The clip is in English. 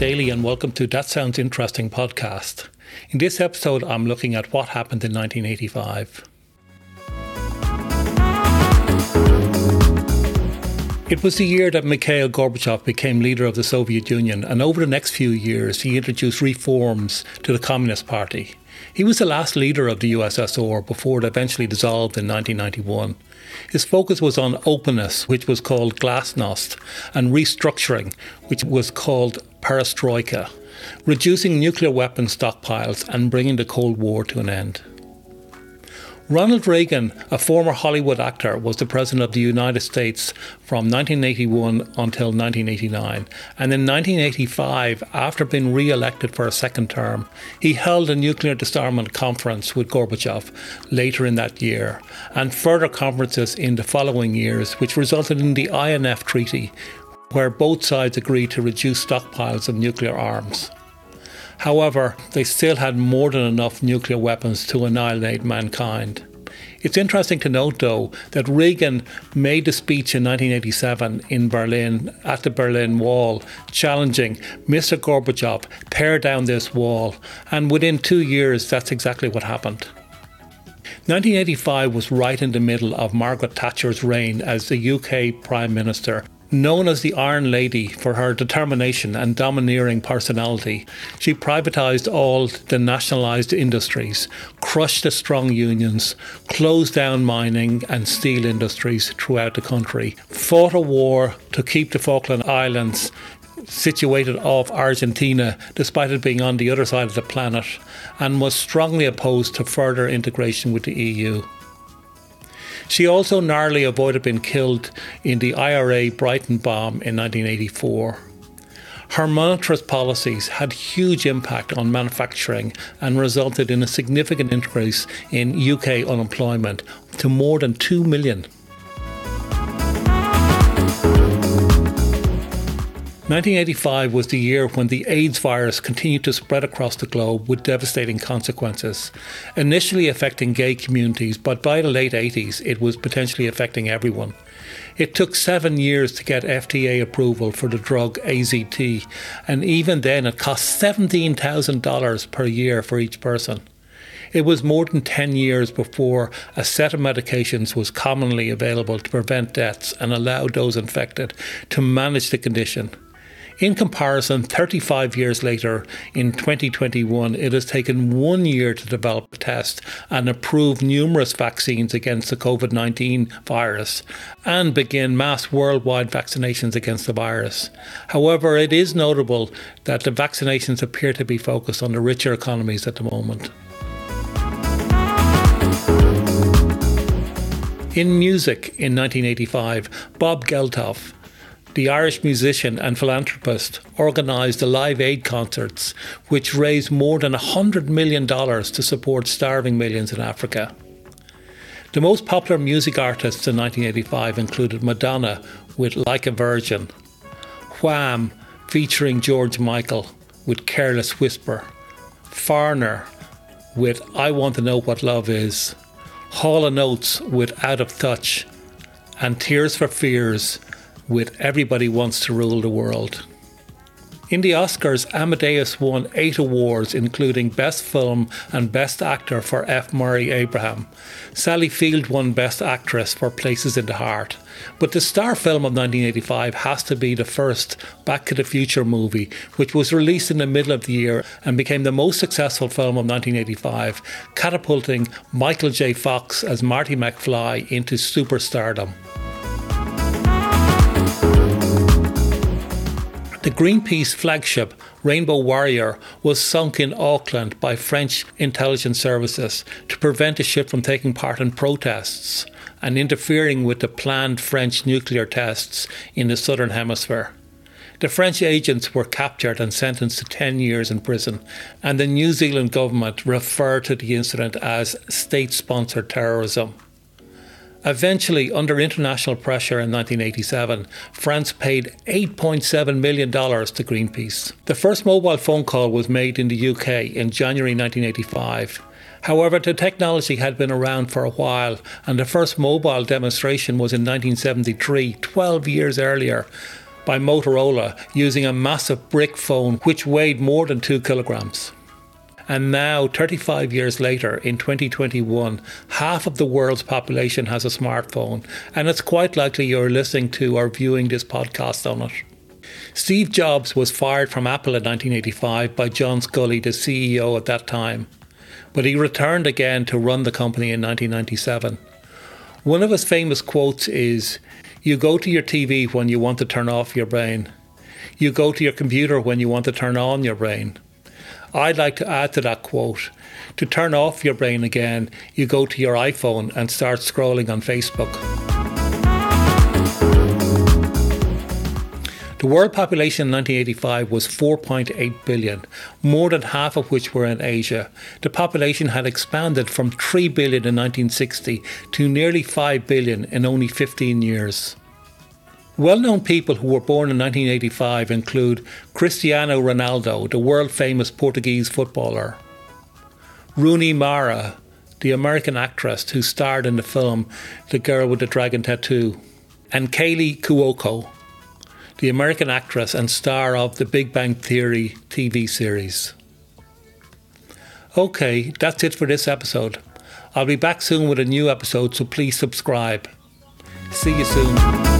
Daly, and welcome to That Sounds Interesting podcast. In this episode, I'm looking at what happened in 1985. It was the year that Mikhail Gorbachev became leader of the Soviet Union, and over the next few years, he introduced reforms to the Communist Party. He was the last leader of the USSR before it eventually dissolved in 1991. His focus was on openness, which was called glasnost, and restructuring, which was called perestroika, reducing nuclear weapon stockpiles and bringing the Cold War to an end. Ronald Reagan, a former Hollywood actor, was the President of the United States from 1981 until 1989. And in 1985, after being re elected for a second term, he held a nuclear disarmament conference with Gorbachev later in that year, and further conferences in the following years, which resulted in the INF Treaty, where both sides agreed to reduce stockpiles of nuclear arms. However, they still had more than enough nuclear weapons to annihilate mankind. It's interesting to note, though, that Reagan made a speech in 1987 in Berlin at the Berlin Wall challenging Mr. Gorbachev, tear down this wall. And within two years, that's exactly what happened. 1985 was right in the middle of Margaret Thatcher's reign as the UK Prime Minister Known as the Iron Lady for her determination and domineering personality, she privatised all the nationalised industries, crushed the strong unions, closed down mining and steel industries throughout the country, fought a war to keep the Falkland Islands situated off Argentina, despite it being on the other side of the planet, and was strongly opposed to further integration with the EU. She also narrowly avoided being killed in the IRA Brighton bomb in 1984. Her monetarist policies had huge impact on manufacturing and resulted in a significant increase in UK unemployment to more than 2 million. 1985 was the year when the AIDS virus continued to spread across the globe with devastating consequences. Initially affecting gay communities, but by the late 80s, it was potentially affecting everyone. It took seven years to get FDA approval for the drug AZT, and even then, it cost $17,000 per year for each person. It was more than 10 years before a set of medications was commonly available to prevent deaths and allow those infected to manage the condition. In comparison, 35 years later, in 2021, it has taken one year to develop a test and approve numerous vaccines against the COVID 19 virus and begin mass worldwide vaccinations against the virus. However, it is notable that the vaccinations appear to be focused on the richer economies at the moment. In music in 1985, Bob Geldof the Irish musician and philanthropist, organised the Live Aid concerts, which raised more than $100 million to support starving millions in Africa. The most popular music artists in 1985 included Madonna with Like a Virgin, Wham featuring George Michael with Careless Whisper, Foreigner with I Want to Know What Love Is, Hall & Oates with Out of Touch, and Tears for Fears with Everybody Wants to Rule the World. In the Oscars, Amadeus won eight awards, including Best Film and Best Actor for F. Murray Abraham. Sally Field won Best Actress for Places in the Heart. But the star film of 1985 has to be the first Back to the Future movie, which was released in the middle of the year and became the most successful film of 1985, catapulting Michael J. Fox as Marty McFly into superstardom. The Greenpeace flagship Rainbow Warrior was sunk in Auckland by French intelligence services to prevent the ship from taking part in protests and interfering with the planned French nuclear tests in the southern hemisphere. The French agents were captured and sentenced to 10 years in prison, and the New Zealand government referred to the incident as state sponsored terrorism. Eventually, under international pressure in 1987, France paid $8.7 million to Greenpeace. The first mobile phone call was made in the UK in January 1985. However, the technology had been around for a while, and the first mobile demonstration was in 1973, 12 years earlier, by Motorola using a massive brick phone which weighed more than two kilograms. And now, 35 years later, in 2021, half of the world's population has a smartphone, and it's quite likely you're listening to or viewing this podcast on it. Steve Jobs was fired from Apple in 1985 by John Sculley, the CEO at that time, but he returned again to run the company in 1997. One of his famous quotes is You go to your TV when you want to turn off your brain. You go to your computer when you want to turn on your brain. I'd like to add to that quote to turn off your brain again, you go to your iPhone and start scrolling on Facebook. The world population in 1985 was 4.8 billion, more than half of which were in Asia. The population had expanded from 3 billion in 1960 to nearly 5 billion in only 15 years. Well known people who were born in 1985 include Cristiano Ronaldo, the world famous Portuguese footballer, Rooney Mara, the American actress who starred in the film The Girl with the Dragon Tattoo, and Kaley Cuoco, the American actress and star of the Big Bang Theory TV series. Okay, that's it for this episode. I'll be back soon with a new episode, so please subscribe. See you soon.